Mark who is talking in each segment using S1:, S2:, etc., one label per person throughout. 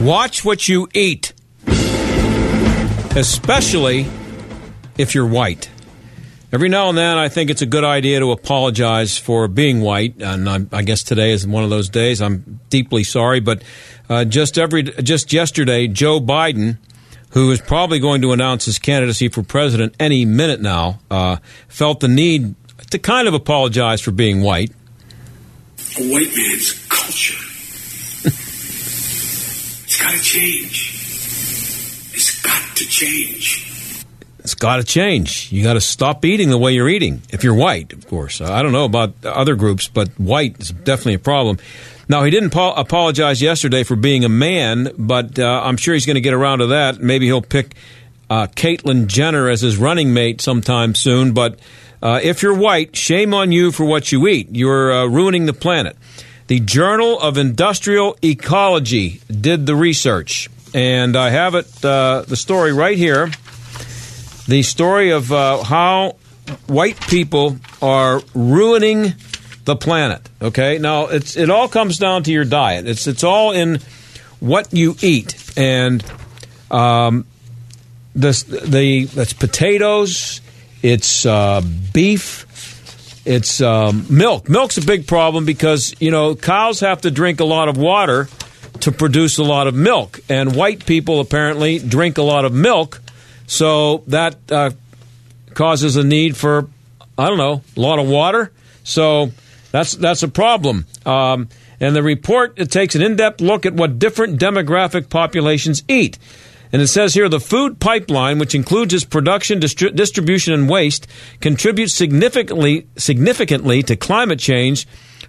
S1: Watch what you eat, especially if you're white. Every now and then, I think it's a good idea to apologize for being white, and I, I guess today is one of those days. I'm deeply sorry, but uh, just every just yesterday, Joe Biden, who is probably going to announce his candidacy for president any minute now, uh, felt the need to kind of apologize for being white.
S2: A white man's culture it's got to change. It's got to change.
S1: It's got to change. You got to stop eating the way you're eating. If you're white, of course. I don't know about other groups, but white is definitely a problem. Now, he didn't po- apologize yesterday for being a man, but uh, I'm sure he's going to get around to that. Maybe he'll pick uh, Caitlyn Jenner as his running mate sometime soon. But uh, if you're white, shame on you for what you eat. You're uh, ruining the planet. The Journal of Industrial Ecology did the research, and I have it, uh, the story right here. The story of uh, how white people are ruining the planet. Okay, now it's it all comes down to your diet. It's it's all in what you eat, and um, this the that's potatoes, it's uh, beef, it's um, milk. Milk's a big problem because you know cows have to drink a lot of water to produce a lot of milk, and white people apparently drink a lot of milk, so that uh, causes a need for I don't know a lot of water. So that's that's a problem. Um, and the report it takes an in-depth look at what different demographic populations eat. And it says here the food pipeline, which includes its production, distri- distribution, and waste, contributes significantly significantly to climate change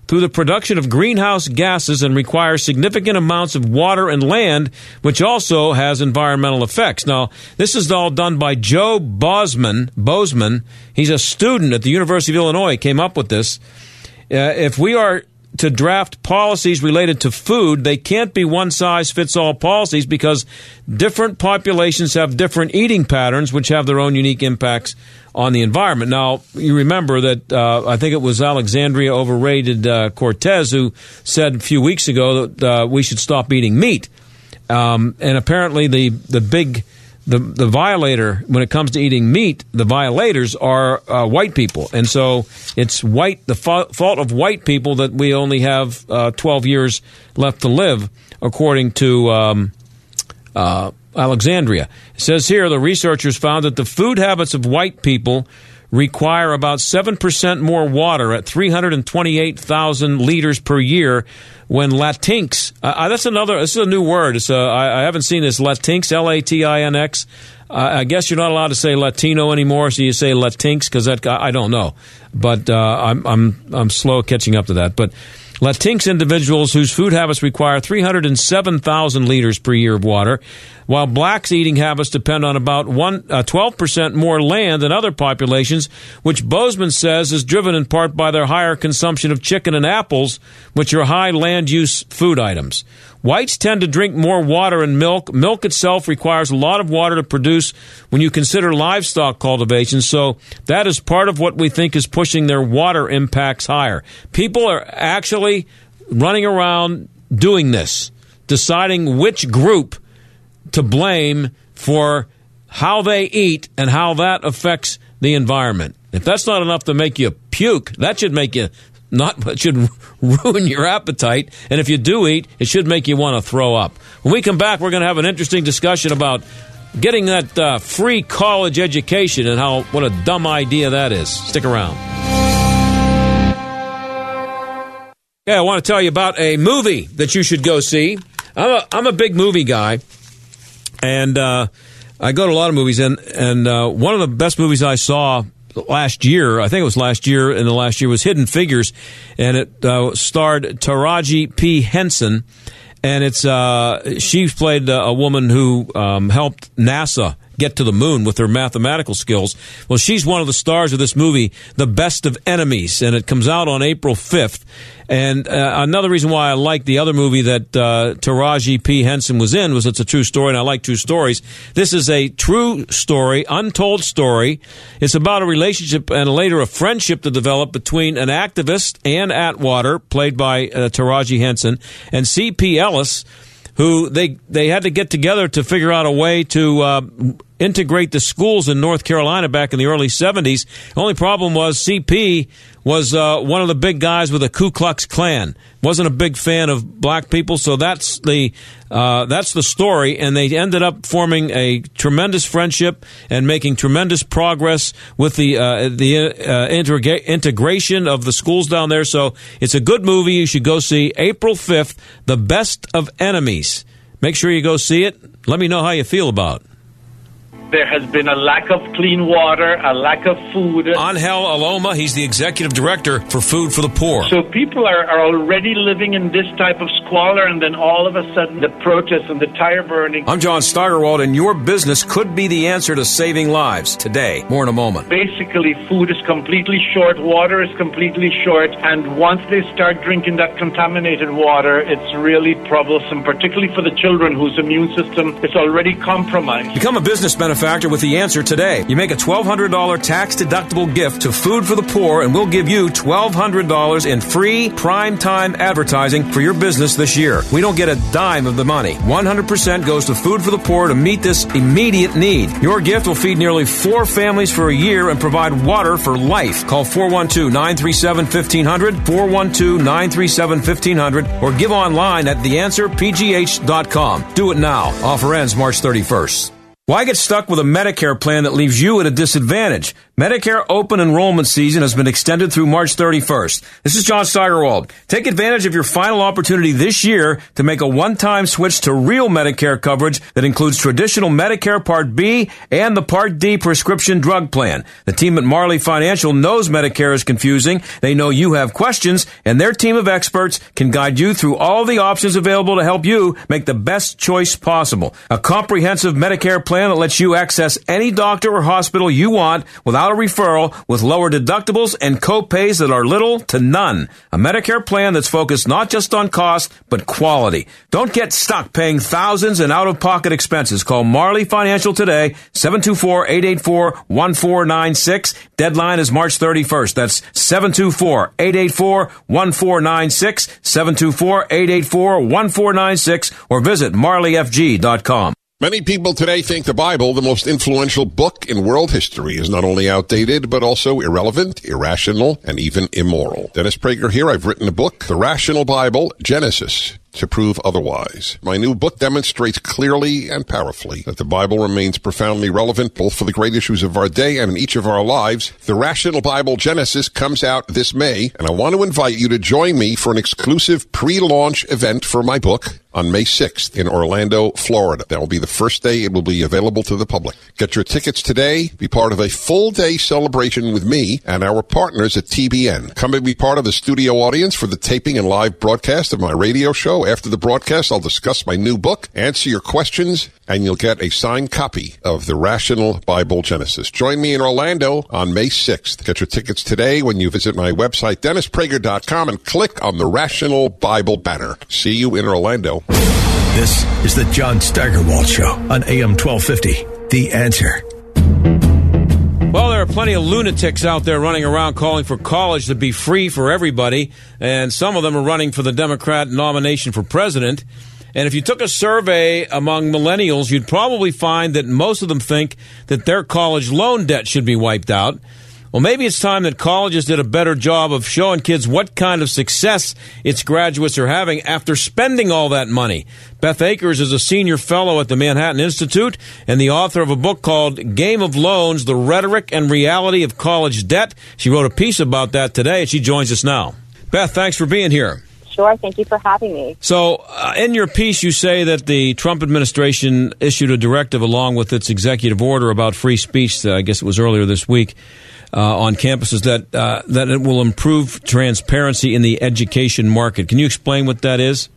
S1: through the production of greenhouse gases and requires significant amounts of water and land, which also has environmental effects. Now, this is all done by Joe Bosman. Bozeman. He's a student at the University of Illinois. Came up with this. Uh, if we are to draft policies related to food, they can't be one size fits all policies because different populations have different eating patterns, which have their own unique impacts on the environment. Now, you remember that uh, I think it was Alexandria overrated uh, Cortez who said a few weeks ago that uh, we should stop eating meat. Um, and apparently, the, the big the the violator when it comes to eating meat, the violators are uh, white people, and so it's white the fa- fault of white people that we only have uh, 12 years left to live, according to um, uh, Alexandria. It says here the researchers found that the food habits of white people require about 7% more water at 328,000 liters per year when Latinx, uh, uh, that's another, this is a new word. It's, uh, I, I, haven't seen this. Latinx, L A T I N X. I guess you're not allowed to say Latino anymore, so you say Latinx because that, I don't know. But uh, I'm, I'm, I'm slow catching up to that. But Latinx individuals whose food habits require 307,000 liters per year of water, while blacks' eating habits depend on about one, uh, 12% more land than other populations, which Bozeman says is driven in part by their higher consumption of chicken and apples, which are high land use food items. Whites tend to drink more water and milk. Milk itself requires a lot of water to produce when you consider livestock cultivation, so that is part of what we think is pushing their water impacts higher. People are actually running around doing this, deciding which group to blame for how they eat and how that affects the environment. If that's not enough to make you puke, that should make you not it should ruin your appetite. And if you do eat, it should make you want to throw up. When we come back, we're going to have an interesting discussion about getting that uh, free college education and how what a dumb idea that is. Stick around. Yeah, I want to tell you about a movie that you should go see. I'm a I'm a big movie guy, and uh, I go to a lot of movies. and And uh, one of the best movies I saw last year. I think it was last year. In the last year was Hidden Figures, and it uh, starred Taraji P Henson, and it's uh, she played a woman who um, helped NASA get to the moon with her mathematical skills. Well, she's one of the stars of this movie, The Best of Enemies, and it comes out on April 5th. And uh, another reason why I like the other movie that uh, Taraji P. Henson was in was it's a true story, and I like true stories. This is a true story, untold story. It's about a relationship and later a friendship to develop between an activist, Ann Atwater, played by uh, Taraji Henson, and C.P. Ellis, who they they had to get together to figure out a way to uh, integrate the schools in North Carolina back in the early 70s. The only problem was CP was uh, one of the big guys with the Ku Klux Klan. wasn't a big fan of black people, so that's the uh, that's the story. And they ended up forming a tremendous friendship and making tremendous progress with the uh, the uh, integra- integration of the schools down there. So it's a good movie. You should go see April fifth, The Best of Enemies. Make sure you go see it. Let me know how you feel about it.
S3: There has been a lack of clean water, a lack of food.
S1: Angel Aloma, he's the executive director for Food for the Poor.
S3: So people are, are already living in this type of squalor, and then all of a sudden the protests and the tire burning.
S1: I'm John Steigerwald, and your business could be the answer to saving lives today. More in a moment.
S3: Basically, food is completely short, water is completely short, and once they start drinking that contaminated water, it's really troublesome, particularly for the children whose immune system is already compromised.
S1: Become a business benefactor factor with the answer today. You make a $1,200 tax deductible gift to Food for the Poor, and we'll give you $1,200 in free prime time advertising for your business this year. We don't get a dime of the money. 100% goes to Food for the Poor to meet this immediate need. Your gift will feed nearly four families for a year and provide water for life. Call 412 937 1500, 412 937 1500, or give online at theanswerpgh.com. Do it now. Offer ends March 31st. Why get stuck with a Medicare plan that leaves you at a disadvantage? Medicare open enrollment season has been extended through March 31st. This is John Steigerwald. Take advantage of your final opportunity this year to make a one-time switch to real Medicare coverage that includes traditional Medicare Part B and the Part D prescription drug plan. The team at Marley Financial knows Medicare is confusing. They know you have questions and their team of experts can guide you through all the options available to help you make the best choice possible. A comprehensive Medicare plan that lets you access any doctor or hospital you want without referral with lower deductibles and co-pays that are little to none. A Medicare plan that's focused not just on cost, but quality. Don't get stuck paying thousands in out-of-pocket expenses. Call Marley Financial today, 724-884-1496. Deadline is March 31st. That's 724-884-1496, 724-884-1496, or visit marleyfg.com.
S4: Many people today think the Bible, the most influential book in world history, is not only outdated, but also irrelevant, irrational, and even immoral. Dennis Prager here. I've written a book, The Rational Bible, Genesis to prove otherwise. My new book demonstrates clearly and powerfully that the Bible remains profoundly relevant both for the great issues of our day and in each of our lives. The Rational Bible Genesis comes out this May, and I want to invite you to join me for an exclusive pre-launch event for my book on May 6th in Orlando, Florida. That will be the first day it will be available to the public. Get your tickets today. Be part of a full day celebration with me and our partners at TBN. Come and be part of the studio audience for the taping and live broadcast of my radio show. After the broadcast, I'll discuss my new book, answer your questions, and you'll get a signed copy of the Rational Bible Genesis. Join me in Orlando on May 6th. Get your tickets today when you visit my website, DennisPrager.com, and click on the Rational Bible banner. See you in Orlando.
S5: This is the John Steigerwald Show on AM 1250. The answer.
S1: Well, there are plenty of lunatics out there running around calling for college to be free for everybody, and some of them are running for the Democrat nomination for president. And if you took a survey among millennials, you'd probably find that most of them think that their college loan debt should be wiped out. Well, maybe it's time that colleges did a better job of showing kids what kind of success its graduates are having after spending all that money. Beth Akers is a senior fellow at the Manhattan Institute and the author of a book called Game of Loans The Rhetoric and Reality of College Debt. She wrote a piece about that today, and she joins us now. Beth, thanks for being here.
S6: Sure. Thank you for having me.
S1: So, uh, in your piece, you say that the Trump administration issued a directive along with its executive order about free speech. Uh, I guess it was earlier this week. uh, on campuses that uh, that it will improve transparency in the education market. Can you explain what that is?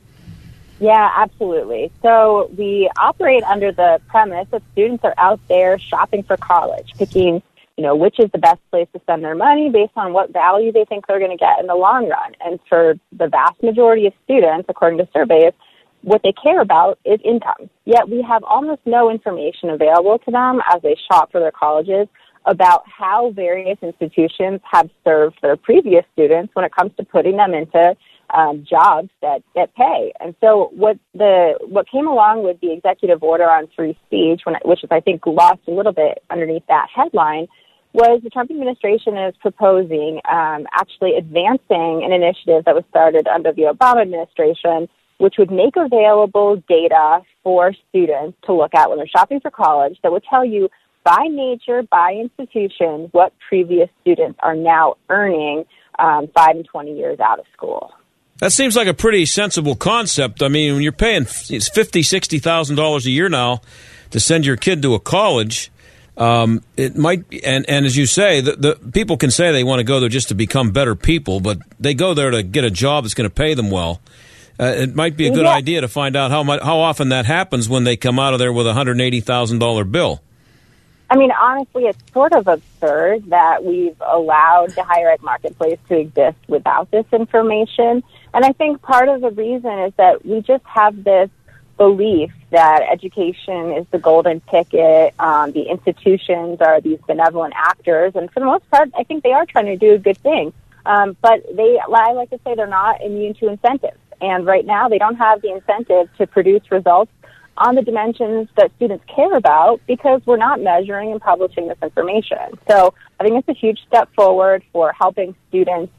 S6: Yeah, absolutely. So we operate under the premise that students are out there shopping for college, picking, you know, which is the best place to spend their money based on what value they think they're going to get in the long run. And for the vast majority of students, according to surveys, what they care about is income. Yet we have almost no information available to them as they shop for their colleges about how various institutions have served their previous students when it comes to putting them into um, jobs that, that pay. And so what the what came along with the executive order on free speech, when, which is I think lost a little bit underneath that headline, was the Trump administration is proposing um, actually advancing an initiative that was started under the Obama administration, which would make available data for students to look at when they're shopping for college that would tell you by major, by institution, what previous students are now earning um, five and 20 years out of school.
S1: That seems like a pretty sensible concept. I mean, when you're paying it's fifty, sixty thousand dollars a year now to send your kid to a college, um, it might. And and as you say, the, the people can say they want to go there just to become better people, but they go there to get a job that's going to pay them well. Uh, it might be a good yeah. idea to find out how much, how often that happens when they come out of there with a hundred eighty thousand dollar bill.
S6: I mean, honestly, it's sort of absurd that we've allowed the higher ed marketplace to exist without this information. And I think part of the reason is that we just have this belief that education is the golden ticket. Um, the institutions are these benevolent actors, and for the most part, I think they are trying to do a good thing. Um, but they, I like to say, they're not immune to incentives. And right now, they don't have the incentive to produce results on the dimensions that students care about because we're not measuring and publishing this information. So I think it's a huge step forward for helping students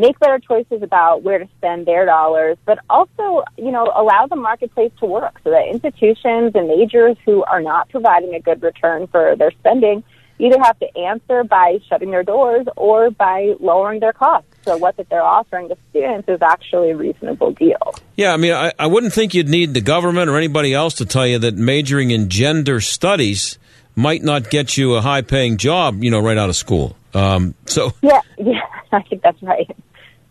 S6: make better choices about where to spend their dollars, but also, you know, allow the marketplace to work so that institutions and majors who are not providing a good return for their spending either have to answer by shutting their doors or by lowering their costs. So what that they're offering to students is actually a reasonable deal.
S1: Yeah, I mean, I, I wouldn't think you'd need the government or anybody else to tell you that majoring in gender studies might not get you a high-paying job, you know, right out of school. Um, so
S6: yeah, yeah, I think that's right.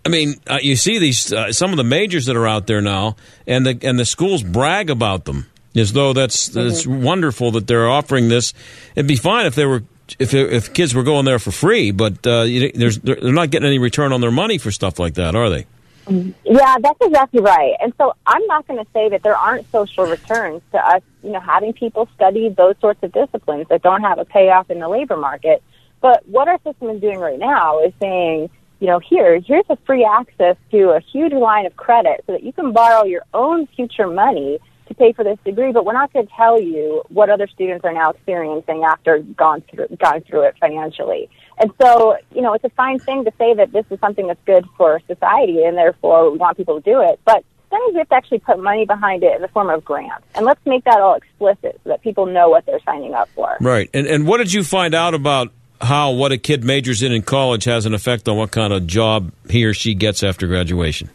S1: I mean, uh, you see these uh, some of the majors that are out there now, and the and the schools brag about them as though that's that's mm-hmm. wonderful that they're offering this. It'd be fine if they were if if kids were going there for free, but uh, there's they're not getting any return on their money for stuff like that, are they?
S6: Yeah, that's exactly right. And so I'm not going to say that there aren't social returns to us, you know, having people study those sorts of disciplines that don't have a payoff in the labor market. But what our system is doing right now is saying, you know, here, here's a free access to a huge line of credit so that you can borrow your own future money to pay for this degree, but we're not going to tell you what other students are now experiencing after gone through gone through it financially. And so, you know, it's a fine thing to say that this is something that's good for society, and therefore we want people to do it. But then we have to actually put money behind it in the form of grants, and let's make that all explicit so that people know what they're signing up for.
S1: Right. And and what did you find out about how what a kid majors in in college has an effect on what kind of job he or she gets after graduation?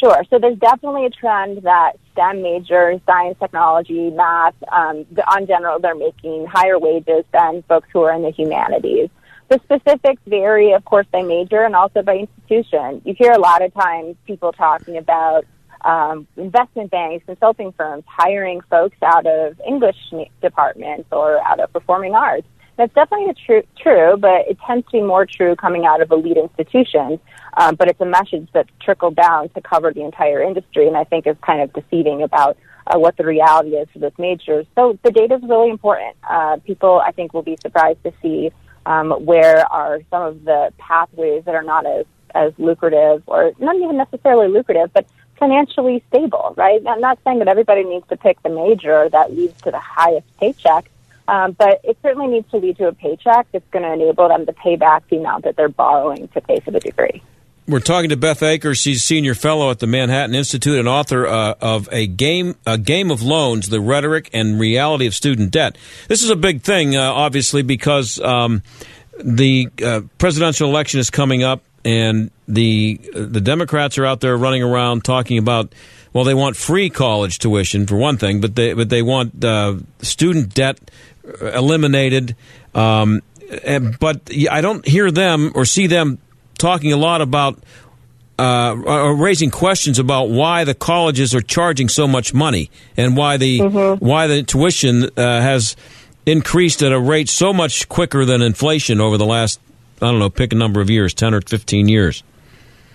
S6: Sure. So there's definitely a trend that STEM majors, science, technology, math, um, on general, they're making higher wages than folks who are in the humanities. The specifics vary, of course, by major and also by institution. You hear a lot of times people talking about um, investment banks, consulting firms hiring folks out of English departments or out of performing arts. That's definitely true, true, but it tends to be more true coming out of elite institutions. Um, but it's a message that trickled down to cover the entire industry, and I think is kind of deceiving about uh, what the reality is for those majors. So the data is really important. Uh, people, I think, will be surprised to see um, where are some of the pathways that are not as as lucrative, or not even necessarily lucrative, but financially stable. Right? I'm not saying that everybody needs to pick the major that leads to the highest paycheck. Um, but it certainly needs to lead to a paycheck that's going to enable them to pay back the amount that they're borrowing to pay for the degree.
S1: We're talking to Beth Akers. She's senior fellow at the Manhattan Institute and author uh, of a game, a game of loans: the rhetoric and reality of student debt. This is a big thing, uh, obviously, because um, the uh, presidential election is coming up, and the the Democrats are out there running around talking about. Well, they want free college tuition for one thing, but they but they want uh, student debt eliminated. Um, but I don't hear them or see them talking a lot about uh, or raising questions about why the colleges are charging so much money and why the mm-hmm. why the tuition uh, has increased at a rate so much quicker than inflation over the last I don't know pick a number of years ten or fifteen years.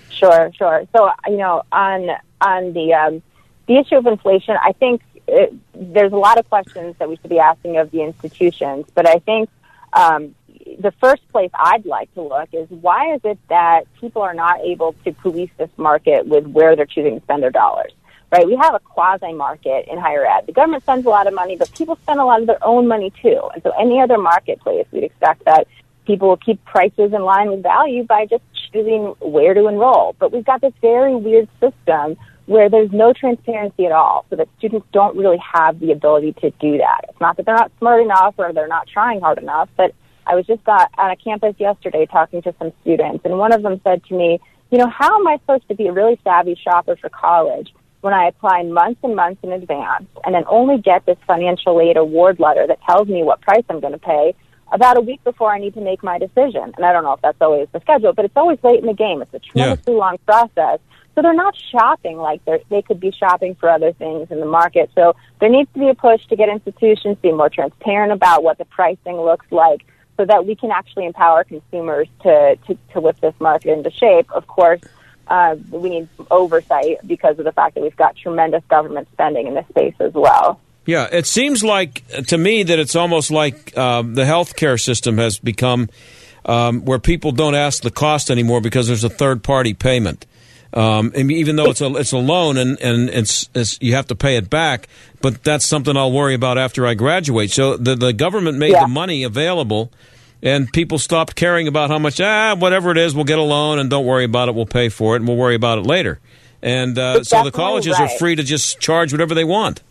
S6: Sure, sure. So you know on on the um, the issue of inflation, I think it, there's a lot of questions that we should be asking of the institutions, but I think um, the first place I'd like to look is why is it that people are not able to police this market with where they're choosing to spend their dollars? Right? We have a quasi market in higher ed. The government spends a lot of money, but people spend a lot of their own money too. And so any other marketplace, we'd expect that people will keep prices in line with value by just choosing where to enroll. But we've got this very weird system where there's no transparency at all, so that students don't really have the ability to do that. It's not that they're not smart enough or they're not trying hard enough, but I was just on a campus yesterday talking to some students, and one of them said to me, you know, how am I supposed to be a really savvy shopper for college when I apply months and months in advance and then only get this financial aid award letter that tells me what price I'm going to pay about a week before I need to make my decision? And I don't know if that's always the schedule, but it's always late in the game. It's a tremendously yeah. long process. So they're not shopping like they they could be shopping for other things in the market. So there needs to be a push to get institutions to be more transparent about what the pricing looks like so that we can actually empower consumers to, to, to whip this market into shape. Of course, uh, we need oversight because of the fact that we've got tremendous government spending in this space as well.
S1: Yeah, it seems like to me that it's almost like um, the healthcare system has become um, where people don't ask the cost anymore because there's a third party payment. Um, and even though it's a it's a loan and and it's, it's, you have to pay it back, but that's something I'll worry about after I graduate. So the the government made yeah. the money available, and people stopped caring about how much ah whatever it is we'll get a loan and don't worry about it we'll pay for it and we'll worry about it later. And uh, so the colleges right. are free to just charge whatever they want.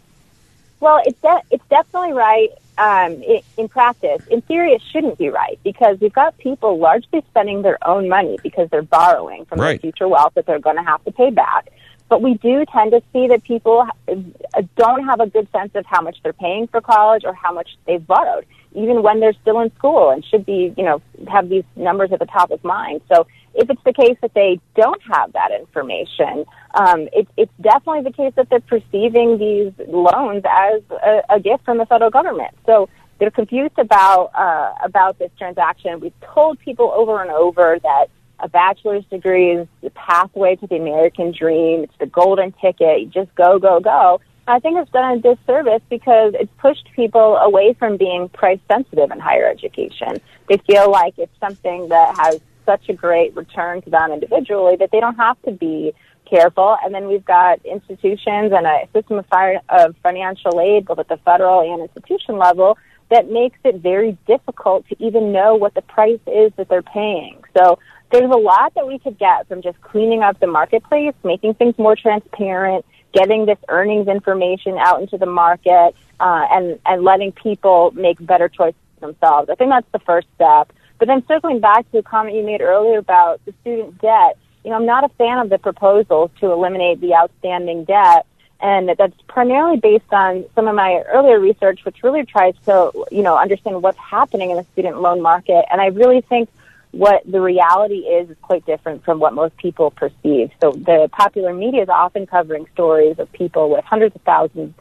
S6: Well, it's de- it's definitely right um, in, in practice. In theory, it shouldn't be right because we've got people largely spending their own money because they're borrowing from right. their future wealth that they're going to have to pay back. But we do tend to see that people uh, don't have a good sense of how much they're paying for college or how much they've borrowed, even when they're still in school and should be, you know, have these numbers at the top of mind. So if it's the case that they don't have that information, um, it, it's definitely the case that they're perceiving these loans as a, a gift from the federal government. So they're confused about uh, about this transaction. We've told people over and over that a bachelor's degree is the pathway to the American dream. It's the golden ticket. You just go, go, go. I think it's done a disservice because it's pushed people away from being price sensitive in higher education. They feel like it's something that has such a great return to them individually that they don't have to be careful. And then we've got institutions and a system of, fire, of financial aid, both at the federal and institution level, that makes it very difficult to even know what the price is that they're paying. So there's a lot that we could get from just cleaning up the marketplace, making things more transparent, getting this earnings information out into the market, uh, and and letting people make better choices themselves. I think that's the first step. But then circling back to a comment you made earlier about the student debt, you know, I'm not a fan of the proposals to eliminate the outstanding debt. And that's primarily based on some of my earlier research, which really tries to, you know, understand what's happening in the student loan market. And I really think what the reality is is quite different from what most people perceive. So the popular media is often covering stories of people with hundreds of thousands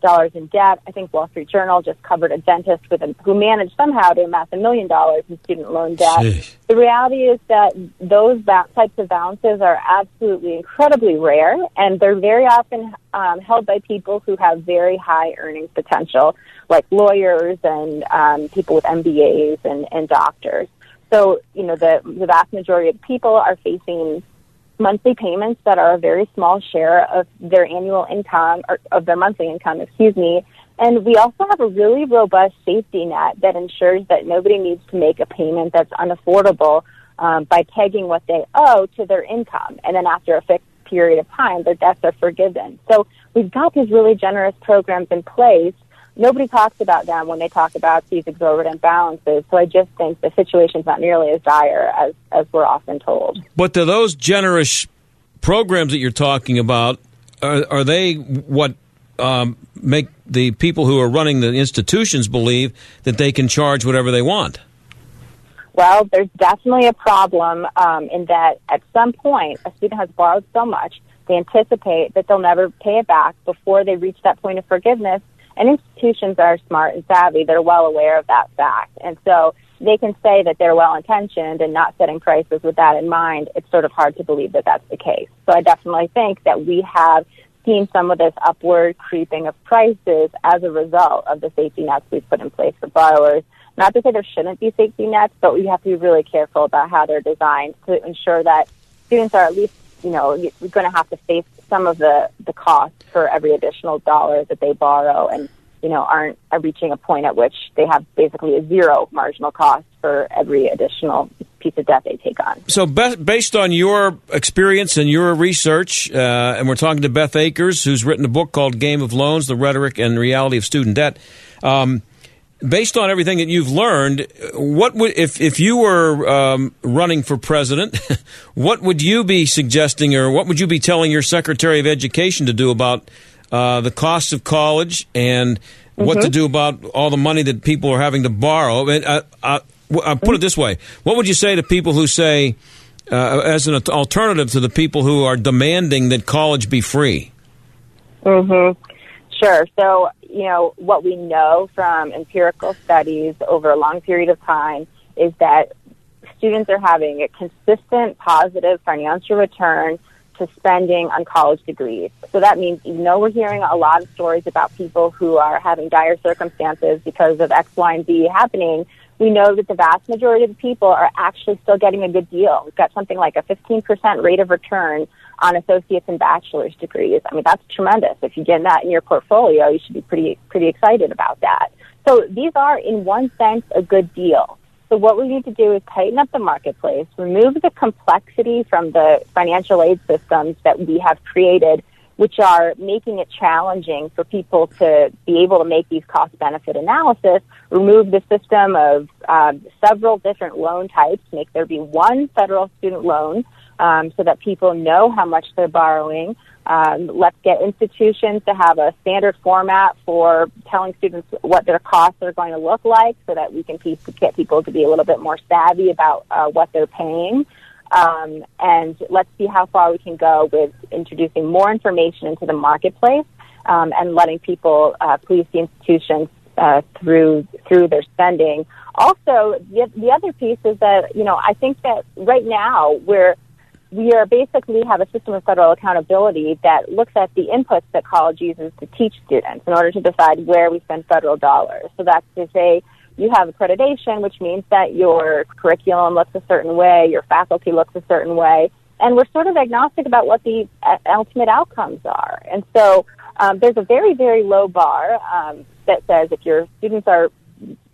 S6: dollars in debt. I think Wall Street Journal just covered a dentist with a, who managed somehow to amass a million dollars in student loan debt. Jeez. The reality is that those types of balances are absolutely incredibly rare, and they're very often um, held by people who have very high earnings potential, like lawyers and um, people with MBAs and, and doctors. So, you know, the, the vast majority of people are facing monthly payments that are a very small share of their annual income or of their monthly income, excuse me. And we also have a really robust safety net that ensures that nobody needs to make a payment that's unaffordable um, by pegging what they owe to their income. And then after a fixed period of time, their debts are forgiven. So we've got these really generous programs in place nobody talks about them when they talk about these exorbitant balances. So I just think the situation's not nearly as dire as, as we're often told.
S1: But do those generous programs that you're talking about, are, are they what um, make the people who are running the institutions believe that they can charge whatever they want?
S6: Well, there's definitely a problem um, in that at some point a student has borrowed so much they anticipate that they'll never pay it back before they reach that point of forgiveness. And institutions that are smart and savvy; they're well aware of that fact, and so they can say that they're well intentioned and not setting prices with that in mind. It's sort of hard to believe that that's the case. So I definitely think that we have seen some of this upward creeping of prices as a result of the safety nets we've put in place for borrowers. Not to say there shouldn't be safety nets, but we have to be really careful about how they're designed to ensure that students are at least, you know, we're going to have to face some of the, the cost for every additional dollar that they borrow and you know, aren't are reaching a point at which they have basically a zero marginal cost for every additional piece of debt they take on.
S1: So, based on your experience and your research, uh, and we're talking to Beth Akers, who's written a book called Game of Loans The Rhetoric and Reality of Student Debt. Um, based on everything that you've learned, what would if if you were um, running for president, what would you be suggesting, or what would you be telling your Secretary of Education to do about uh, the cost of college and mm-hmm. what to mm-hmm. do about all the money that people are having to borrow. I, I, I, I put it this way: What would you say to people who say, uh, as an alternative to the people who are demanding that college be free?
S6: hmm Sure. So, you know, what we know from empirical studies over a long period of time is that students are having a consistent positive financial return to spending on college degrees. So that means even though we're hearing a lot of stories about people who are having dire circumstances because of X, Y, and Z happening, we know that the vast majority of people are actually still getting a good deal. We've got something like a 15% rate of return on associate's and bachelor's degrees. I mean, that's tremendous. If you get that in your portfolio, you should be pretty, pretty excited about that. So these are, in one sense, a good deal. So what we need to do is tighten up the marketplace, remove the complexity from the financial aid systems that we have created, which are making it challenging for people to be able to make these cost benefit analysis, remove the system of uh, several different loan types, make there be one federal student loan um, so that people know how much they're borrowing, um, let's get institutions to have a standard format for telling students what their costs are going to look like so that we can get people to be a little bit more savvy about uh, what they're paying. Um, and let's see how far we can go with introducing more information into the marketplace um, and letting people uh, police the institutions uh, through through their spending. Also, the, the other piece is that you know I think that right now we're we are basically have a system of federal accountability that looks at the inputs that college uses to teach students in order to decide where we spend federal dollars. So that's to say you have accreditation, which means that your curriculum looks a certain way, your faculty looks a certain way, and we're sort of agnostic about what the uh, ultimate outcomes are. And so um, there's a very, very low bar um, that says if your students are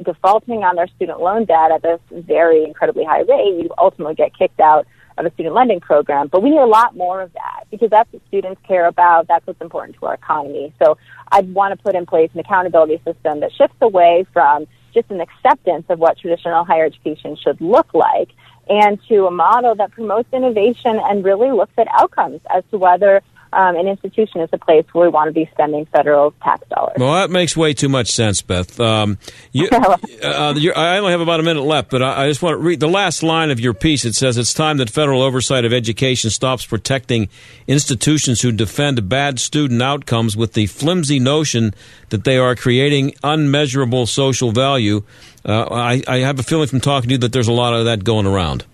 S6: defaulting on their student loan debt at this very incredibly high rate, you ultimately get kicked out of a student lending program. But we need a lot more of that because that's what students care about. That's what's important to our economy. So I'd want to put in place an accountability system that shifts away from just an acceptance of what traditional higher education should look like and to a model that promotes innovation and really looks at outcomes as to whether um, an institution is a place where we want to be spending federal tax dollars.
S1: Well, that makes way too much sense, Beth. Um, you, uh, I only have about a minute left, but I, I, just want to read the last line of your piece. It says it's time that federal oversight of education stops protecting institutions who defend bad student outcomes with the flimsy notion that they are creating unmeasurable social value. Uh, I, I have a feeling from talking to you that there's a lot of that going around.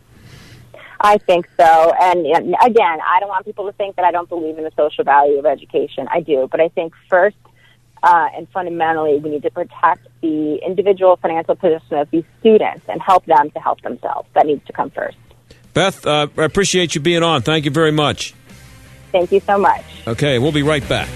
S6: I think so. And, and again, I don't want people to think that I don't believe in the social value of education. I do. But I think first uh, and fundamentally, we need to protect the individual financial position of these students and help them to help themselves. That needs to come first.
S1: Beth, uh, I appreciate you being on. Thank you very much.
S6: Thank you so much.
S1: Okay, we'll be right back.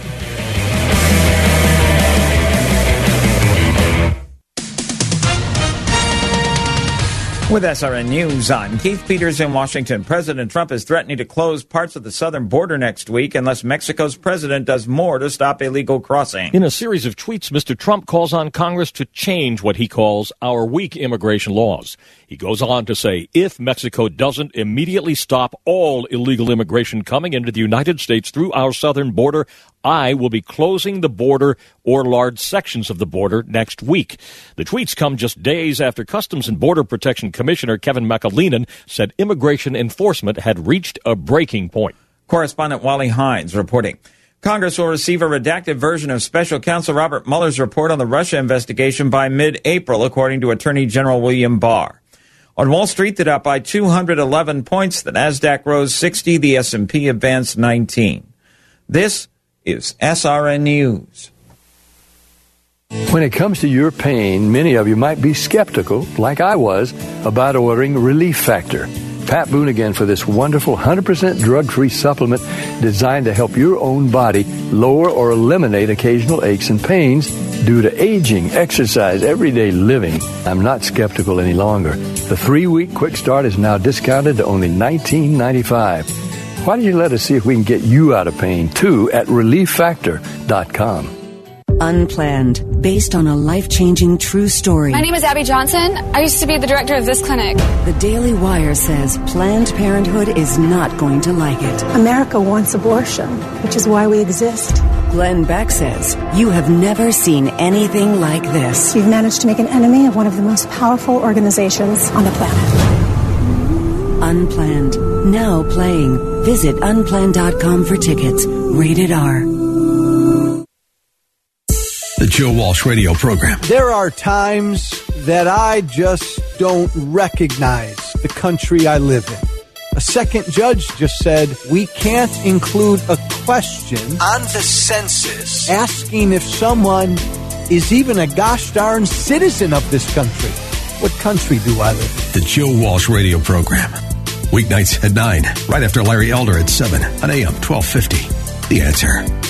S7: With SRN News, I'm Keith Peters in Washington. President Trump is threatening to close parts of the southern border next week unless Mexico's president does more to stop illegal crossing.
S8: In a series of tweets, Mr. Trump calls on Congress to change what he calls our weak immigration laws. He goes on to say if Mexico doesn't immediately stop all illegal immigration coming into the United States through our southern border, I will be closing the border or large sections of the border next week. The tweets come just days after Customs and Border Protection Commissioner Kevin McAleenan said immigration enforcement had reached a breaking point.
S7: Correspondent Wally Hindes reporting. Congress will receive a redacted version of Special Counsel Robert Mueller's report on the Russia investigation by mid-April, according to Attorney General William Barr. On Wall Street, the Dow by 211 points, the Nasdaq rose 60, the S&P advanced 19. This is SRN News.
S9: When it comes to your pain, many of you might be skeptical, like I was, about ordering Relief Factor. Pat Boone again for this wonderful 100% drug free supplement designed to help your own body lower or eliminate occasional aches and pains due to aging, exercise, everyday living. I'm not skeptical any longer. The three week quick start is now discounted to only $19.95. Why don't you let us see if we can get you out of pain too at relieffactor.com.
S10: Unplanned, based on a life changing true story.
S11: My name is Abby Johnson. I used to be the director of this clinic.
S10: The Daily Wire says Planned Parenthood is not going to like it.
S12: America wants abortion, which is why we exist.
S10: Glenn Beck says, You have never seen anything like this.
S12: You've managed to make an enemy of one of the most powerful organizations on the planet.
S10: Unplanned, now playing. Visit unplanned.com for tickets. Rated R.
S5: The Joe Walsh Radio Program.
S13: There are times that I just don't recognize the country I live in. A second judge just said we can't include a question
S14: on the census
S13: asking if someone is even a gosh darn citizen of this country. What country do I live
S5: in? The Joe Walsh Radio Program. Weeknights at 9, right after Larry Elder at 7 on AM 1250. The answer.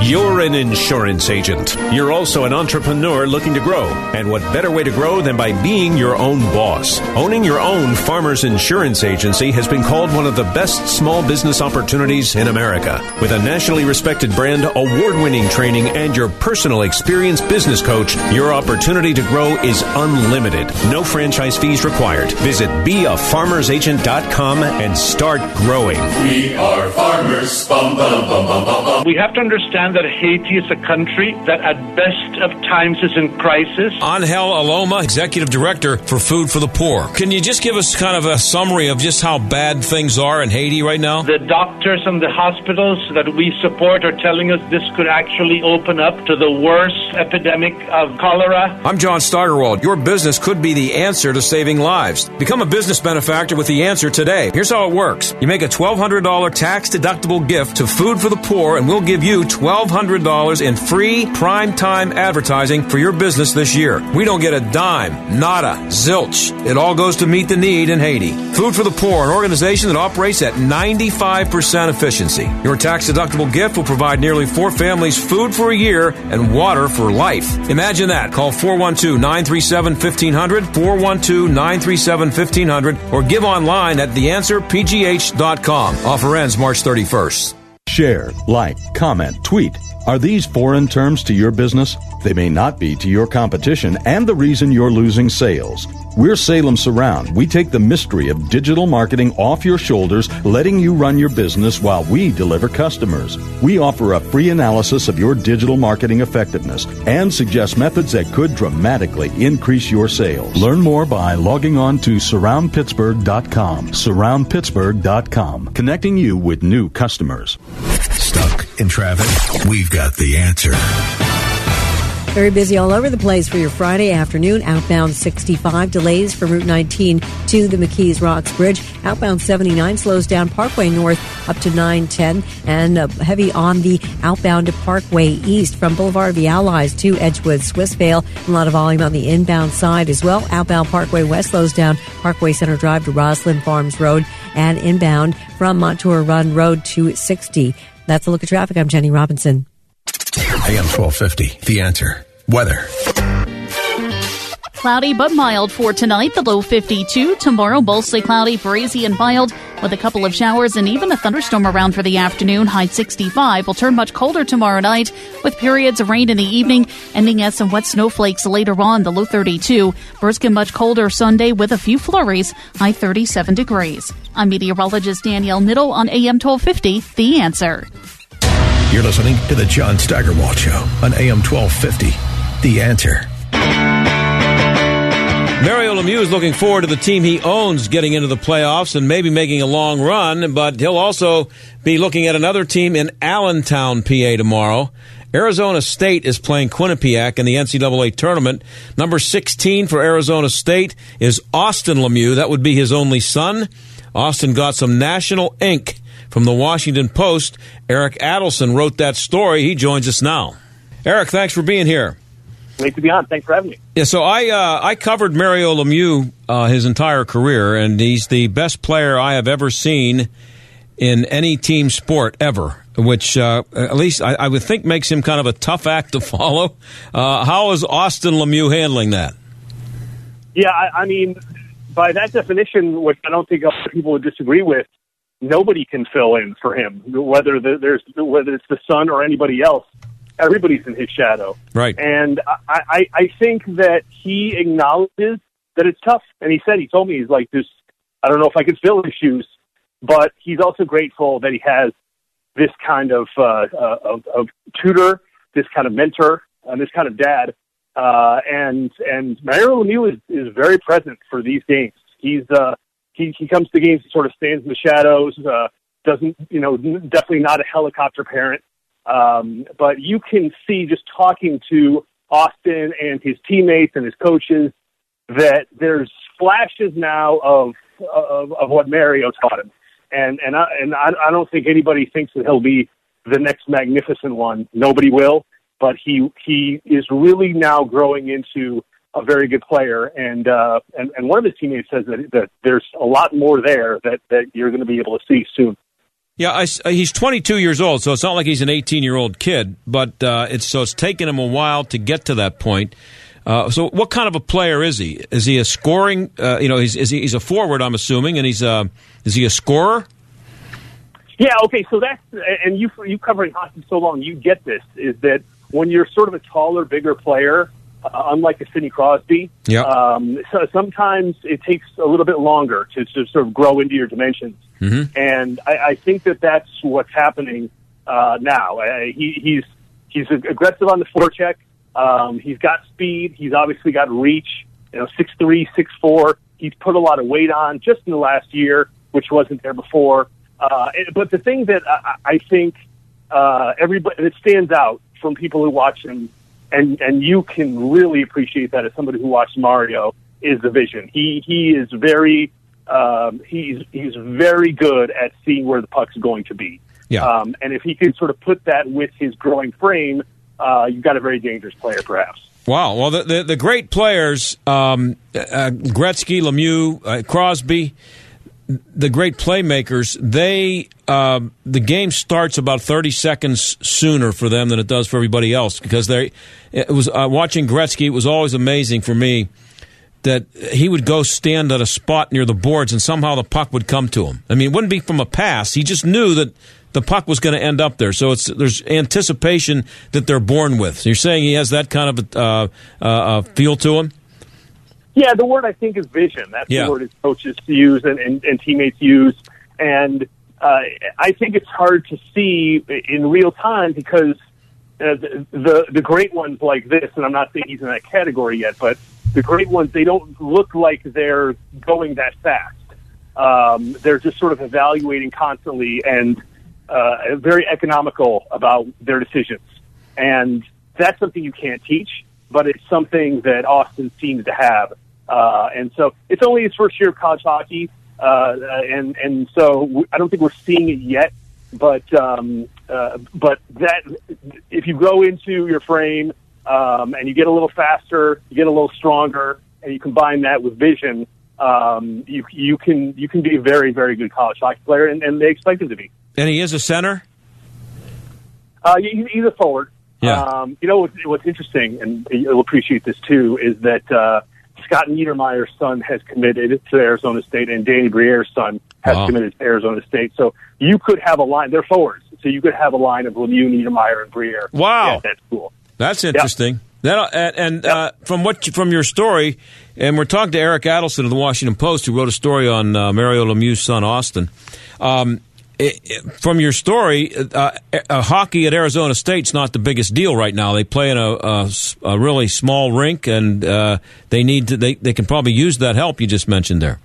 S15: You're an insurance agent. You're also an entrepreneur looking to grow. And what better way to grow than by being your own boss? Owning your own farmer's insurance agency has been called one of the best small business opportunities in America. With a nationally respected brand, award winning training, and your personal experienced business coach, your opportunity to grow is unlimited. No franchise fees required. Visit beafarmersagent.com and start growing.
S2: We are farmers. Bum, bum, bum,
S3: we have to understand that Haiti is a country that at best of times is in crisis.
S1: Angel Aloma, Executive Director for Food for the Poor. Can you just give us kind of a summary of just how bad things are in Haiti right now?
S3: The doctors and the hospitals that we support are telling us this could actually open up to the worst epidemic of cholera.
S1: I'm John Steigerwald. Your business could be the answer to saving lives. Become a business benefactor with the answer today. Here's how it works. You make a $1,200 tax deductible gift to Food for the Poor and we'll give you 12 $1,200 in free prime time advertising for your business this year. We don't get a dime, nada, zilch. It all goes to meet the need in Haiti. Food for the Poor, an organization that operates at 95% efficiency. Your tax deductible gift will provide nearly four families food for a year and water for life. Imagine that. Call 412 937 1500, 412 937 1500, or give online at theanswerpgh.com. Offer ends March 31st.
S16: Share, like, comment, tweet. Are these foreign terms to your business? They may not be to your competition and the reason you're losing sales. We're Salem Surround. We take the mystery of digital marketing off your shoulders, letting you run your business while we deliver customers. We offer a free analysis of your digital marketing effectiveness and suggest methods that could dramatically increase your sales. Learn more by logging on to surroundpittsburgh.com. Surroundpittsburgh.com, connecting you with new customers.
S5: Stuck in traffic? We've got the answer.
S17: Very busy all over the place for your Friday afternoon. Outbound 65 delays from Route 19 to the McKees Rocks Bridge. Outbound 79 slows down Parkway North up to 910 and heavy on the outbound to Parkway East from Boulevard of the Allies to Edgewood Swissvale. A lot of volume on the inbound side as well. Outbound Parkway West slows down Parkway Center Drive to Rosslyn Farms Road and inbound from Montour Run Road to 60. That's a look at traffic. I'm Jenny Robinson.
S5: AM 1250, The Answer. Weather.
S18: Cloudy but mild for tonight, the low 52. Tomorrow, mostly cloudy, breezy, and mild, with a couple of showers and even a thunderstorm around for the afternoon. High 65 will turn much colder tomorrow night, with periods of rain in the evening, ending as some wet snowflakes later on. The low 32. Birds get much colder Sunday with a few flurries. High 37 degrees. I'm meteorologist Danielle Niddle on AM 1250. The answer.
S5: You're listening to the John Steigerwald Show on AM 1250. The answer.
S1: Mario Lemieux is looking forward to the team he owns getting into the playoffs and maybe making a long run, but he'll also be looking at another team in Allentown, PA tomorrow. Arizona State is playing Quinnipiac in the NCAA tournament. Number 16 for Arizona State is Austin Lemieux. That would be his only son. Austin got some national ink from the Washington Post. Eric Adelson wrote that story. He joins us now. Eric, thanks for being here.
S19: Great to be on. Thanks for having me.
S1: Yeah, so I uh, I covered Mario Lemieux uh, his entire career, and he's the best player I have ever seen in any team sport ever. Which uh, at least I, I, would think makes him kind of a tough act to follow. Uh, how is Austin Lemieux handling that?
S19: Yeah, I, I mean, by that definition, which I don't think other people would disagree with, nobody can fill in for him, whether the, there's whether it's the son or anybody else everybody's in his shadow.
S1: Right.
S19: And I, I, I think that he acknowledges that it's tough. And he said, he told me, he's like, this, I don't know if I can fill his shoes, but he's also grateful that he has this kind of, uh, uh, of, of tutor, this kind of mentor, and this kind of dad. Uh, and, and Mario Lemieux is, is very present for these games. He's, uh, he, he comes to games, sort of stands in the shadows, uh, doesn't, you know, definitely not a helicopter parent. Um, but you can see just talking to Austin and his teammates and his coaches that there's flashes now of of, of what Mario taught him, and and I, and I, I don't think anybody thinks that he'll be the next magnificent one. Nobody will, but he he is really now growing into a very good player, and uh, and and one of his teammates says that that there's a lot more there that that you're going to be able to see soon.
S1: Yeah, I, uh, he's 22 years old, so it's not like he's an 18 year old kid. But uh, it's so it's taken him a while to get to that point. Uh, so, what kind of a player is he? Is he a scoring? Uh, you know, he's he, he's a forward, I'm assuming, and he's uh, is he a scorer?
S19: Yeah. Okay. So that's and you you covering hockey so long, you get this is that when you're sort of a taller, bigger player, unlike a Sidney Crosby,
S1: yeah.
S19: Um, so sometimes it takes a little bit longer to, to sort of grow into your dimensions.
S1: Mm-hmm.
S19: And I, I think that that's what's happening uh, now. Uh, he, he's he's aggressive on the forecheck. Um, he's got speed. He's obviously got reach. You know, six three, six four. He's put a lot of weight on just in the last year, which wasn't there before. Uh, but the thing that I, I think uh, everybody that stands out from people who watch him, and and you can really appreciate that as somebody who watched Mario, is the vision. He he is very um, he's he's very good at seeing where the puck's going to be.
S1: Yeah.
S19: Um, and if he can sort of put that with his growing frame, uh, you've got a very dangerous player, perhaps.
S1: Wow. Well, the the, the great players, um, uh, Gretzky, Lemieux, uh, Crosby, the great playmakers, they uh, the game starts about thirty seconds sooner for them than it does for everybody else because they. It was uh, watching Gretzky. It was always amazing for me that he would go stand at a spot near the boards and somehow the puck would come to him. I mean, it wouldn't be from a pass. He just knew that the puck was going to end up there. So it's there's anticipation that they're born with. So you're saying he has that kind of a, uh, uh, feel to him.
S19: Yeah, the word I think is vision. That's
S1: yeah.
S19: the word his coaches use and, and, and teammates use, and uh, I think it's hard to see in real time because uh, the, the the great ones like this, and I'm not saying he's in that category yet, but the great ones, they don't look like they're going that fast. Um, they're just sort of evaluating constantly and uh, very economical about their decisions. And that's something you can't teach, but it's something that Austin seems to have. Uh, and so it's only his first year of college hockey. Uh, and, and so I don't think we're seeing it yet, but, um, uh, but that, if you go into your frame um, and you get a little faster, you get a little stronger, and you combine that with vision, um, you you can you can be a very very good college hockey player, and, and they expect him to be.
S1: And he is a center.
S19: Uh, he's a forward.
S1: Yeah.
S19: Um, you know what's, what's interesting, and you'll appreciate this too, is that uh, Scott Niedermayer's son has committed to Arizona State, and Danny Briere's son has
S1: Wow.
S19: committed to Arizona State. So you could have a line. They're forwards, so you could have a line of Lemieux, Niedermayer, and Briere.
S1: Wow.
S19: at that school.
S1: That's interesting. That and, and uh, from what you, from your story, and we're talking to Eric Adelson of the Washington Post, who wrote a story on uh, Mario Lemieux's son Austin. Um, it, from your story, uh, uh, hockey at Arizona State's not the biggest deal right now. They play in a a really small rink, and uh, they need to. They, they can probably use that help you just mentioned there.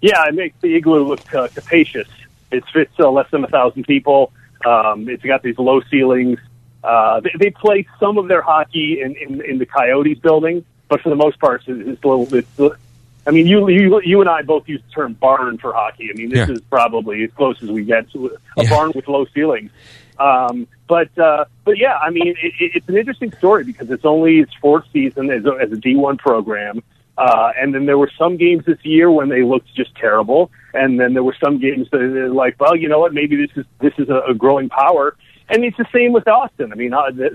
S19: Yeah, it makes the igloo look uh, capacious. It fits uh, less than a thousand people. Um, it's got these low ceilings. Uh, they, they play some of their hockey in, in, in the Coyotes building, but for the most part, it's, a little. It's, I mean, you, you you and I both use the term barn for hockey. I mean, this
S1: Yeah.
S19: is probably as close as we get to a barn with low ceilings. Um, but uh, but yeah, I mean, it, it, it's an interesting story because it's only its fourth season as a, as a D1 program. Uh, and then there were some games this year when they looked just terrible, and then there were some games that are like, well, you know what, maybe this is this is a, a growing power. And it's the same with Austin. I mean, uh, th-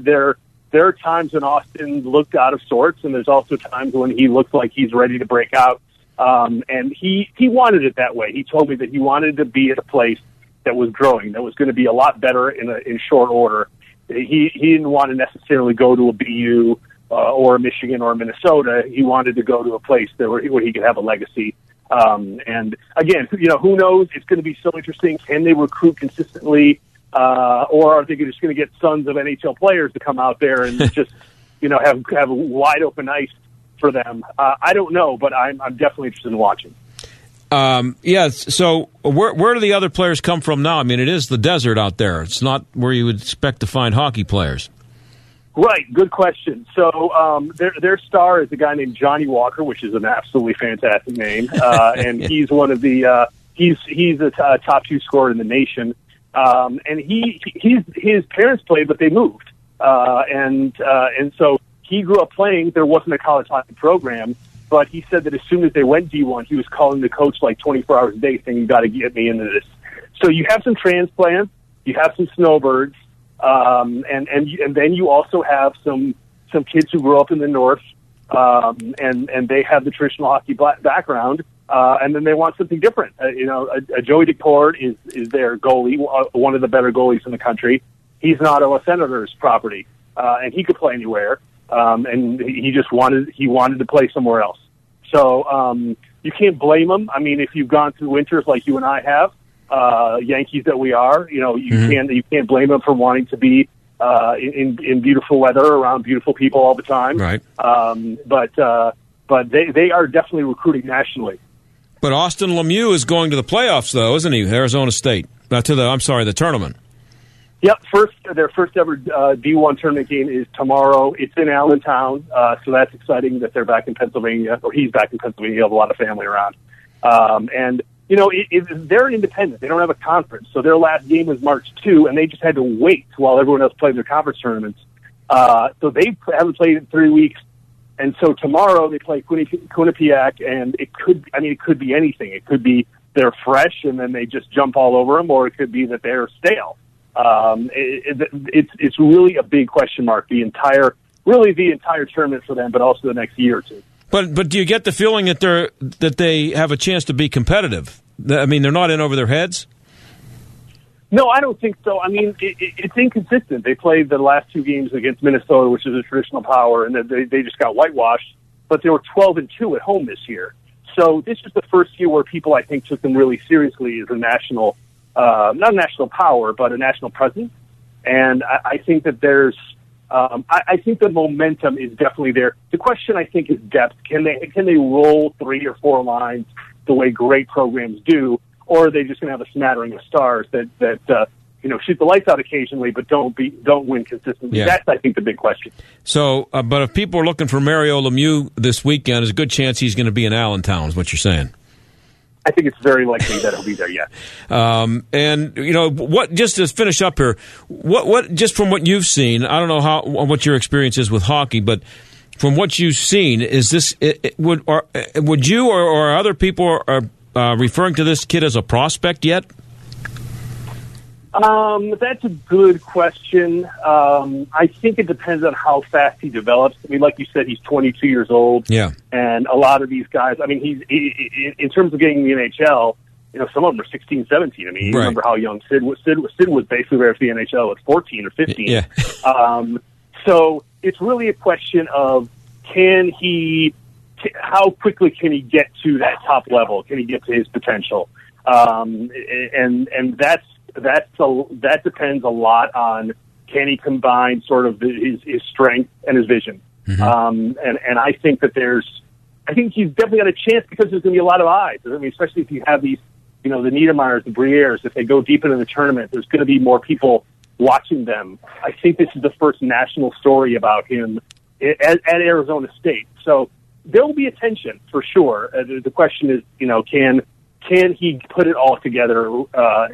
S19: there are times when Austin looked out of sorts, and there's also times when he looked like he's ready to break out. Um, and he he wanted it that way. He told me that he wanted to be at a place that was growing, that was going to be a lot better in a, in short order. He he didn't want to necessarily go to a BU uh, or a Michigan or a Minnesota. He wanted to go to a place that where, where he could have a legacy. Um, and again, you know, who knows? It's going to be so interesting. Can they recruit consistently, uh, or are they just going to get sons of NHL players to come out there and just, you know, have have wide open ice for them? Uh, I don't know, but I'm I'm definitely interested in watching.
S1: Um, yeah. So where where do the other players come from now? I mean, it is the desert out there. It's not where you would expect to find hockey players.
S19: Right, good question. So um, their their star is a guy named Johnny Walker, which is an absolutely fantastic name, uh, and he's one of the uh, he's he's a t- uh, top two scorer in the nation. Um, and he he's his parents played, but they moved, uh, and uh, and so he grew up playing. There wasn't a college hockey program, but he said that as soon as they went D1, he was calling the coach like 24 hours a day, saying, "You got to get me into this." So you have some transplants, you have some snowbirds, um, and and and then you also have some some kids who grew up in the north, um, and and they have the traditional hockey background, uh, and then they want something different. Uh, you know, a, a Joey Daccord is is their goalie, uh, one of the better goalies in the country. He's not a Senators property, uh, and he could play anywhere. Um, and he he just wanted he wanted to play somewhere else. So um, you can't blame him. I mean, if you've gone through winters like you and I have, uh, Yankees that we are, you know, you
S1: Mhm.
S19: can't you can't blame him for wanting to be uh, in in beautiful weather around beautiful people all the time.
S1: Right.
S19: Um, but uh, but they they are definitely recruiting nationally.
S1: But Austin Lemieux is going to the playoffs, though, isn't he? Arizona State. Uh, to the I'm sorry, the tournament.
S19: Yep, first their first ever uh, D1 tournament game is tomorrow. It's in Allentown, uh, so that's exciting that they're back in Pennsylvania, or he's back in Pennsylvania. He has a lot of family around, um, and you know it, it, they're independent. They don't have a conference, so their last game was March two, and they just had to wait while everyone else played their conference tournaments. Uh, so they haven't played in three weeks, and so tomorrow they play Quinni- Quinnipiac, and it could I mean it could be anything. It could be they're fresh and then they just jump all over them, or it could be that they're stale. Um, it, it, it's it's really a big question mark. The entire, really the entire tournament for them, but also the next year or two.
S1: But but do you get the feeling that they're that they have a chance to be competitive? I mean, they're not in over their heads.
S19: No, I don't think so. I mean, it, it, it's inconsistent. They played the last two games against Minnesota, which is a traditional power, and they they just got whitewashed. But they were twelve and two at home this year. So this is the first year where people, I think, took them really seriously as a national, uh, not a national power, but a national presence. And I, I think that there's, um, I, I think the momentum is definitely there. The question, I think, is depth. Can they can they roll three or four lines the way great programs do, or are they just going to have a smattering of stars that that uh, you know shoot the lights out occasionally, but don't be don't win consistently?
S1: Yeah.
S19: That's, I think, the big question.
S1: So, uh, but if people are looking for Mario Lemieux this weekend, there's a good chance he's going to be in Allentown. Is what you're saying?
S19: I think it's very likely that he'll be there. Yes.
S1: Um, and you know what? Just to finish up here, what what just from what you've seen, I don't know how what your experience is with hockey, but from what you've seen, is this it, it, would or uh, would you or, or other people are uh, referring to this kid as a prospect yet?
S19: Um, that's a good question. Um, I think it depends on how fast he develops. I mean, like you said, he's 22 years old.
S1: Yeah.
S19: And a lot of these guys, I mean, he's he, in terms of getting the NHL. You know, some of them are 16, 17. I mean, you
S1: Right.
S19: remember how young Sid was. Sid, was- Sid was basically ready for the NHL at 14 or 15.
S1: Yeah.
S19: Um, so it's really a question of can he, how quickly can he get to that top level? Can he get to his potential? Um, and and that's that's a, that depends a lot on can he combine sort of his, his strength and his vision. Um, and and I think that there's, I think he's definitely got a chance because there's going to be a lot of eyes. I mean, especially if you have these, you know, the Niedermayers, the Brières, if they go deep into the tournament, there's going to be more people watching them. I think this is the first national story about him at, at Arizona State. So there will be attention for sure. Uh, the, question is, you know, can can he put it all together uh,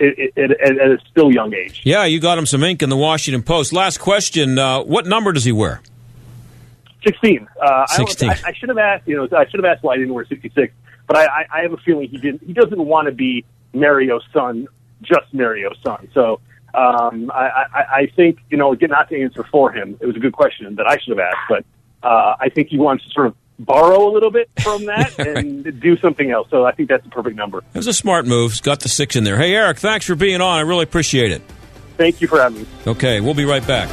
S19: at, at, at, at a still young age?
S1: Yeah, you got him some ink in the Washington Post. Last question: uh, What number does he wear?
S19: Sixteen. Uh, I
S1: 16.
S19: I, I should have asked. You know, I should have asked why he didn't wear sixty-six. But I, I, I have a feeling he didn't. He doesn't want to be Mario's son, just Mario's son. So um, I, I, I think you know, get not to answer for him. It was a good question that I should have asked, but uh, I think he wants to sort of borrow a little bit from that and do something else. So I think that's the perfect number.
S1: It was a smart move. It's got the six in there. Hey, Eric, thanks for being on. I really appreciate it.
S19: Thank you for having me.
S1: Okay, we'll be right back.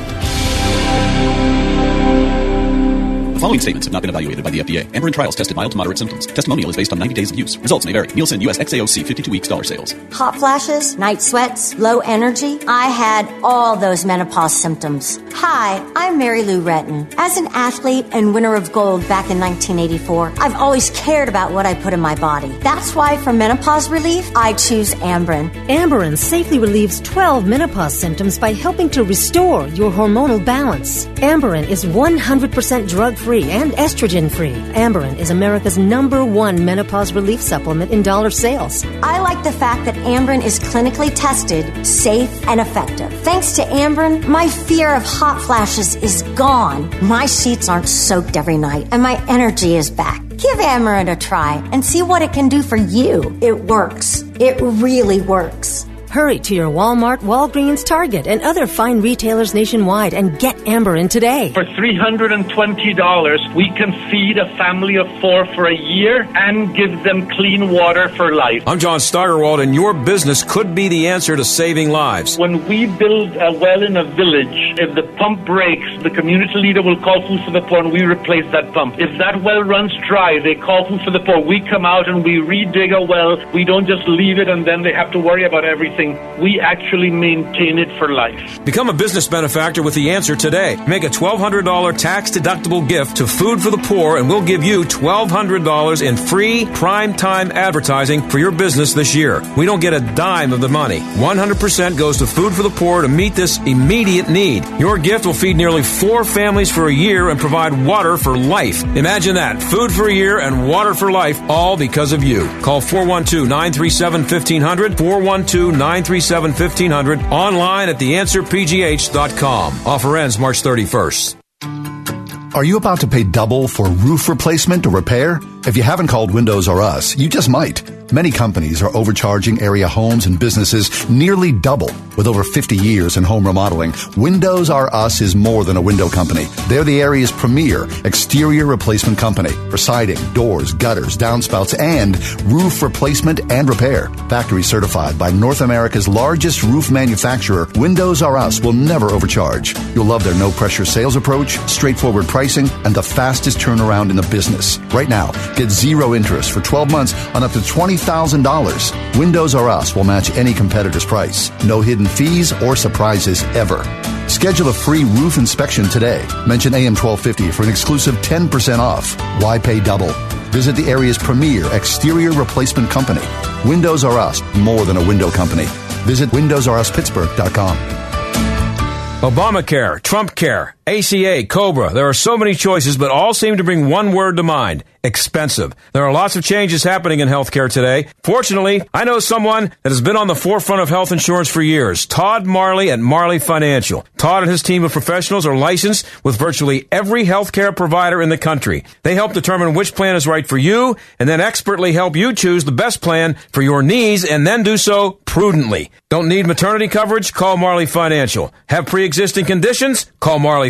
S20: The following statements have not been evaluated by the FDA. Amberen trials tested mild to moderate symptoms. Testimonial is based on 90 days of use. Results may vary. Nielsen US XAOC 52 weeks dollar sales.
S21: Hot flashes, night sweats, low energy. I had all those menopause symptoms. Hi, I'm Mary Lou Retton. As an athlete and winner of gold back in 1984, I've always cared about what I put in my body. That's why for menopause relief, I choose Amberen.
S22: Amberen safely relieves 12 menopause symptoms by helping to restore your hormonal balance. Amberen is 100% drug free and estrogen free. Amberen is America's number one menopause relief supplement in dollar sales.
S21: I like the fact that Amberen is clinically tested, safe, and effective. Thanks to Amberen, my fear of hot flashes is gone. My sheets aren't soaked every night, and my energy is back. Give Amberen a try and see what it can do for you. It works. It really works.
S22: Hurry to your Walmart, Walgreens, Target, and other fine retailers nationwide and get Amberen today.
S3: For $320, we can feed a family of four for a year and give them clean water for life.
S1: I'm John Steigerwald, and your business could be the answer to saving lives.
S3: When we build a well in a village, if the pump breaks, the community leader will call Food for the Poor and we replace that pump. If that well runs dry, they call Food for the Poor. We come out and we redig a well. We don't just leave it and then they have to worry about everything. We actually maintain it for life.
S1: Become a business benefactor with the answer today. Make a $1,200 tax deductible gift to Food for the Poor, and we'll give you $1,200 in free prime time advertising for your business this year. We don't get a dime of the money. 100% goes to Food for the Poor to meet this immediate need. Your gift will feed nearly four families for a year and provide water for life. Imagine that. Food for a year and water for life, all because of you. Call 412 937 1500, 412 937 1500, online at theanswerpgh.com. Offer ends March 31st.
S23: Are you about to pay double for roof replacement or repair? If you haven't called Windows R Us, you just might. Many companies are overcharging area homes and businesses nearly double. With over 50 years in home remodeling, Windows R Us is more than a window company. They're the area's premier exterior replacement company for siding, doors, gutters, downspouts, and roof replacement and repair. Factory certified by North America's largest roof manufacturer, Windows R Us will never overcharge. You'll love their no pressure sales approach, straightforward pricing, and the fastest turnaround in the business. Right now, get zero interest for 12 months on up to $20,000. Windows R Us will match any competitor's price. No hidden fees or surprises ever. Schedule a free roof inspection today. Mention AM 1250 for an exclusive 10% off. Why pay double? Visit the area's premier exterior replacement company. Windows R Us, more than a window company. Visit WindowsRUsPittsburgh.com.
S1: Obamacare, Trump Care, ACA, Cobra. There are so many choices, but all seem to bring one word to mind expensive. There are lots of changes happening in healthcare today. Fortunately, I know someone that has been on the forefront of health insurance for years Todd Marley at Marley Financial. Todd and his team of professionals are licensed with virtually every healthcare provider in the country. They help determine which plan is right for you and then expertly help you choose the best plan for your needs and then do so prudently. Don't need maternity coverage? Call Marley Financial. Have pre-existing conditions? Call Marley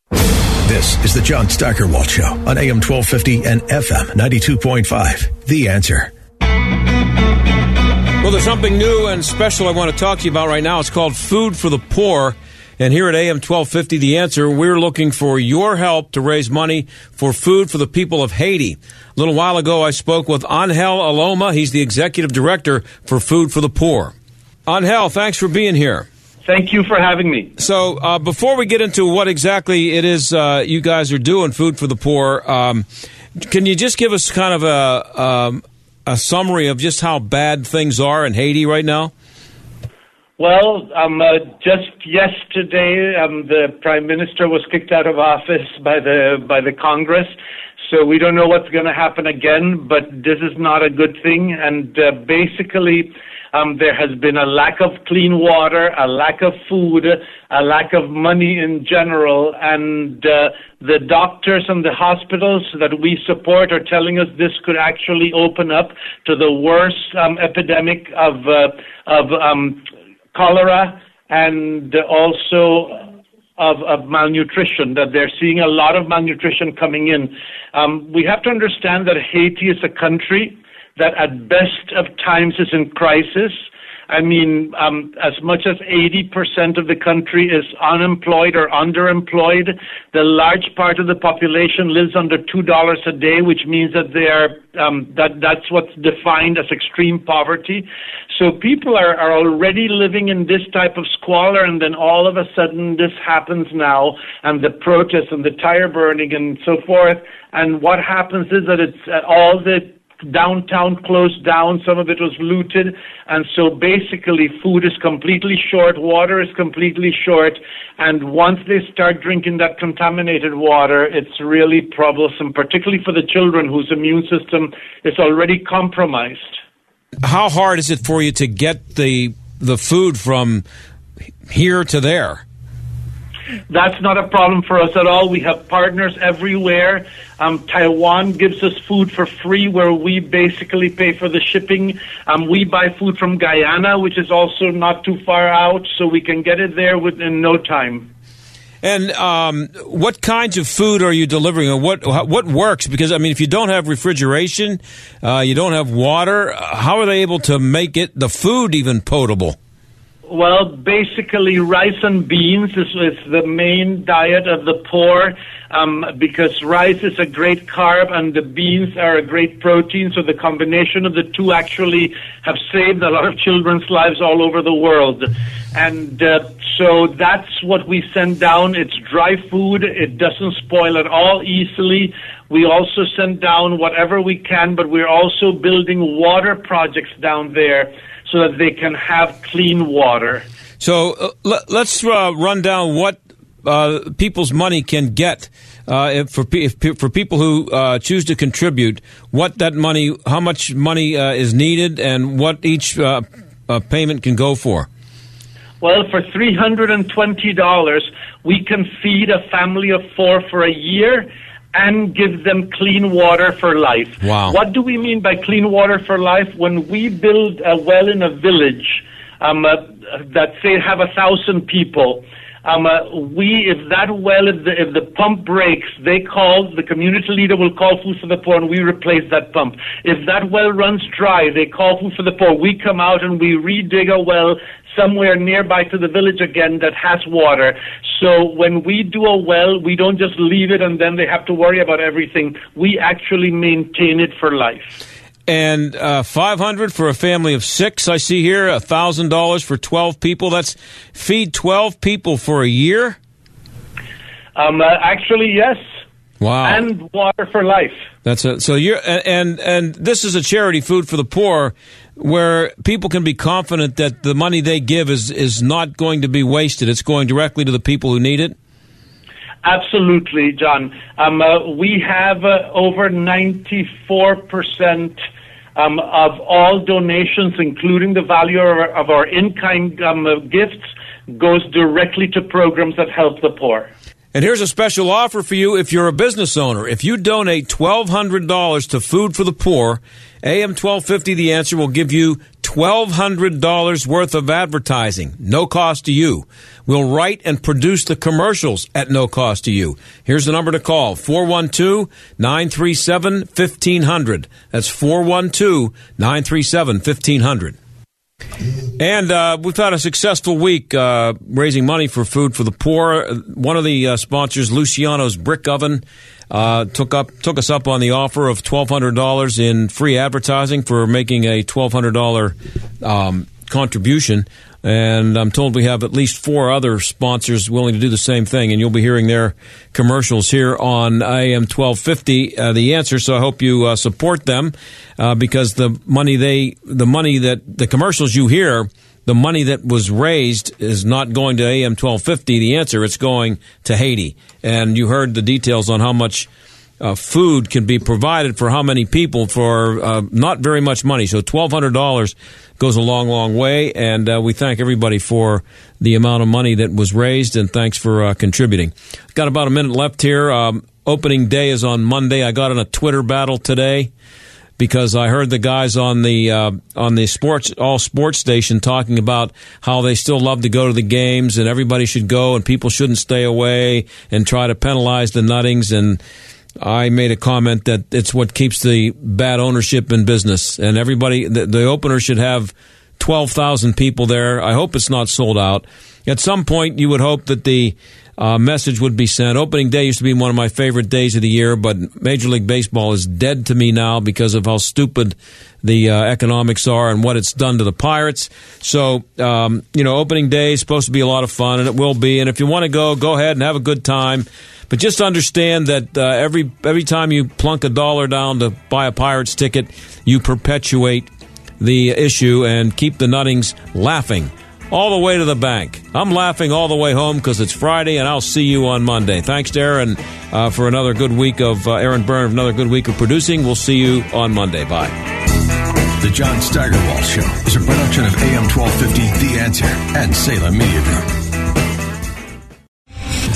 S5: This is the John Steigerwald Show on AM 1250 and FM 92.5. The answer.
S1: Well, there's something new and special I want to talk to you about right now. It's called Food for the Poor. And here at AM 1250, The Answer, we're looking for your help to raise money for food for the people of Haiti. A little while ago, I spoke with Angel Aloma. He's the executive director for Food for the Poor. Angel, thanks for being here.
S3: Thank you for having me.
S1: So, uh, before we get into what exactly it is uh, you guys are doing, Food for the Poor, um, can you just give us kind of a, um, a summary of just how bad things are in Haiti right now?
S3: Well, um, uh, just yesterday, um, the prime minister was kicked out of office by the by the Congress. So we don't know what's going to happen again, but this is not a good thing. And uh, basically, um, there has been a lack of clean water, a lack of food, a lack of money in general, and uh, the doctors and the hospitals that we support are telling us this could actually open up to the worst um, epidemic of uh, of um, cholera and also of, of, malnutrition, that they're seeing a lot of malnutrition coming in. Um, we have to understand that Haiti is a country that at best of times is in crisis. I mean, um, as much as 80% of the country is unemployed or underemployed. The large part of the population lives under $2 a day, which means that they are, um, that, that's what's defined as extreme poverty. So people are, are already living in this type of squalor, and then all of a sudden this happens now, and the protests and the tire burning and so forth. And what happens is that it's uh, all the downtown closed down, some of it was looted, and so basically food is completely short, water is completely short, and once they start drinking that contaminated water, it's really troublesome, particularly for the children whose immune system is already compromised.
S1: How hard is it for you to get the the food from here to there?
S3: That's not a problem for us at all. We have partners everywhere. Um, Taiwan gives us food for free where we basically pay for the shipping. Um, we buy food from Guyana, which is also not too far out, so we can get it there within no time.
S1: And um, what kinds of food are you delivering, what what works? Because I mean, if you don't have refrigeration, uh, you don't have water. How are they able to make it the food even potable?
S3: Well, basically, rice and beans is, is the main diet of the poor um, because rice is a great carb and the beans are a great protein. So the combination of the two actually have saved a lot of children's lives all over the world. And uh, so that's what we send down. It's dry food. It doesn't spoil at all easily. We also send down whatever we can, but we're also building water projects down there so that they can have clean water.
S1: So uh, let, us uh, run down what uh, people's money can get uh, for if, for people who uh, choose to contribute. What that money, how much money uh, is needed, and what each payment can go for.
S3: Well, for three hundred and twenty dollars, we can feed a family of four for a year and give them clean water for life.
S1: Wow.
S3: What do we mean by clean water for life? When we build a well in a village um, uh, that say have a thousand people, um, uh, we, if that well, if the, if the pump breaks, they call, the community leader will call Food for the Poor and we replace that pump. If that well runs dry, they call Food for the Poor. We come out and we redig a well somewhere nearby to the village again that has water. So when we do a well, we don't just leave it and then they have to worry about everything. We actually maintain it for life
S1: and uh, 500 for a family of six i see here $1000 for 12 people that's feed 12 people for a year
S3: um, uh, actually yes
S1: wow
S3: and water for life
S1: that's it so you're and and this is a charity food for the poor where people can be confident that the money they give is, is not going to be wasted. It's going directly to the people who need it?
S3: Absolutely, John. Um, uh, we have uh, over 94% um, of all donations, including the value of our, of our in-kind um, gifts, goes directly to programs that help the poor.
S1: And here's a special offer for you if you're a business owner. If you donate $1,200 to Food for the Poor, AM 1250 The Answer will give you $1,200 worth of advertising, no cost to you. We'll write and produce the commercials at no cost to you. Here's the number to call 412 937 1500. That's 412 937 1500. And uh, we've had a successful week uh, raising money for food for the poor. One of the uh, sponsors, Luciano's Brick Oven, uh, took up took us up on the offer of twelve hundred dollars in free advertising for making a twelve hundred dollar um, contribution. And I'm told we have at least four other sponsors willing to do the same thing, and you'll be hearing their commercials here on AM 1250. Uh, the answer. So I hope you uh, support them uh, because the money they, the money that the commercials you hear, the money that was raised is not going to AM 1250. The answer. It's going to Haiti, and you heard the details on how much uh, food can be provided for how many people for uh, not very much money. So twelve hundred dollars goes a long, long way, and uh, we thank everybody for the amount of money that was raised, and thanks for uh, contributing. Got about a minute left here. Um, opening day is on Monday. I got in a Twitter battle today because I heard the guys on the uh, on the sports all sports station talking about how they still love to go to the games and everybody should go and people shouldn't stay away and try to penalize the nuttings and I made a comment that it's what keeps the bad ownership in business, and everybody. The, the opener should have twelve thousand people there. I hope it's not sold out. At some point, you would hope that the uh, message would be sent. Opening day used to be one of my favorite days of the year, but Major League Baseball is dead to me now because of how stupid the uh, economics are and what it's done to the Pirates. So, um, you know, opening day is supposed to be a lot of fun, and it will be. And if you want to go, go ahead and have a good time. But just understand that uh, every every time you plunk a dollar down to buy a Pirates ticket, you perpetuate the issue and keep the Nuttings laughing all the way to the bank. I'm laughing all the way home because it's Friday, and I'll see you on Monday. Thanks, Darren, uh, for another good week of uh, Aaron Byrne, another good week of producing. We'll see you on Monday. Bye.
S5: The John Steigerwald Show is a production of AM 1250 The Answer and Salem Media Group.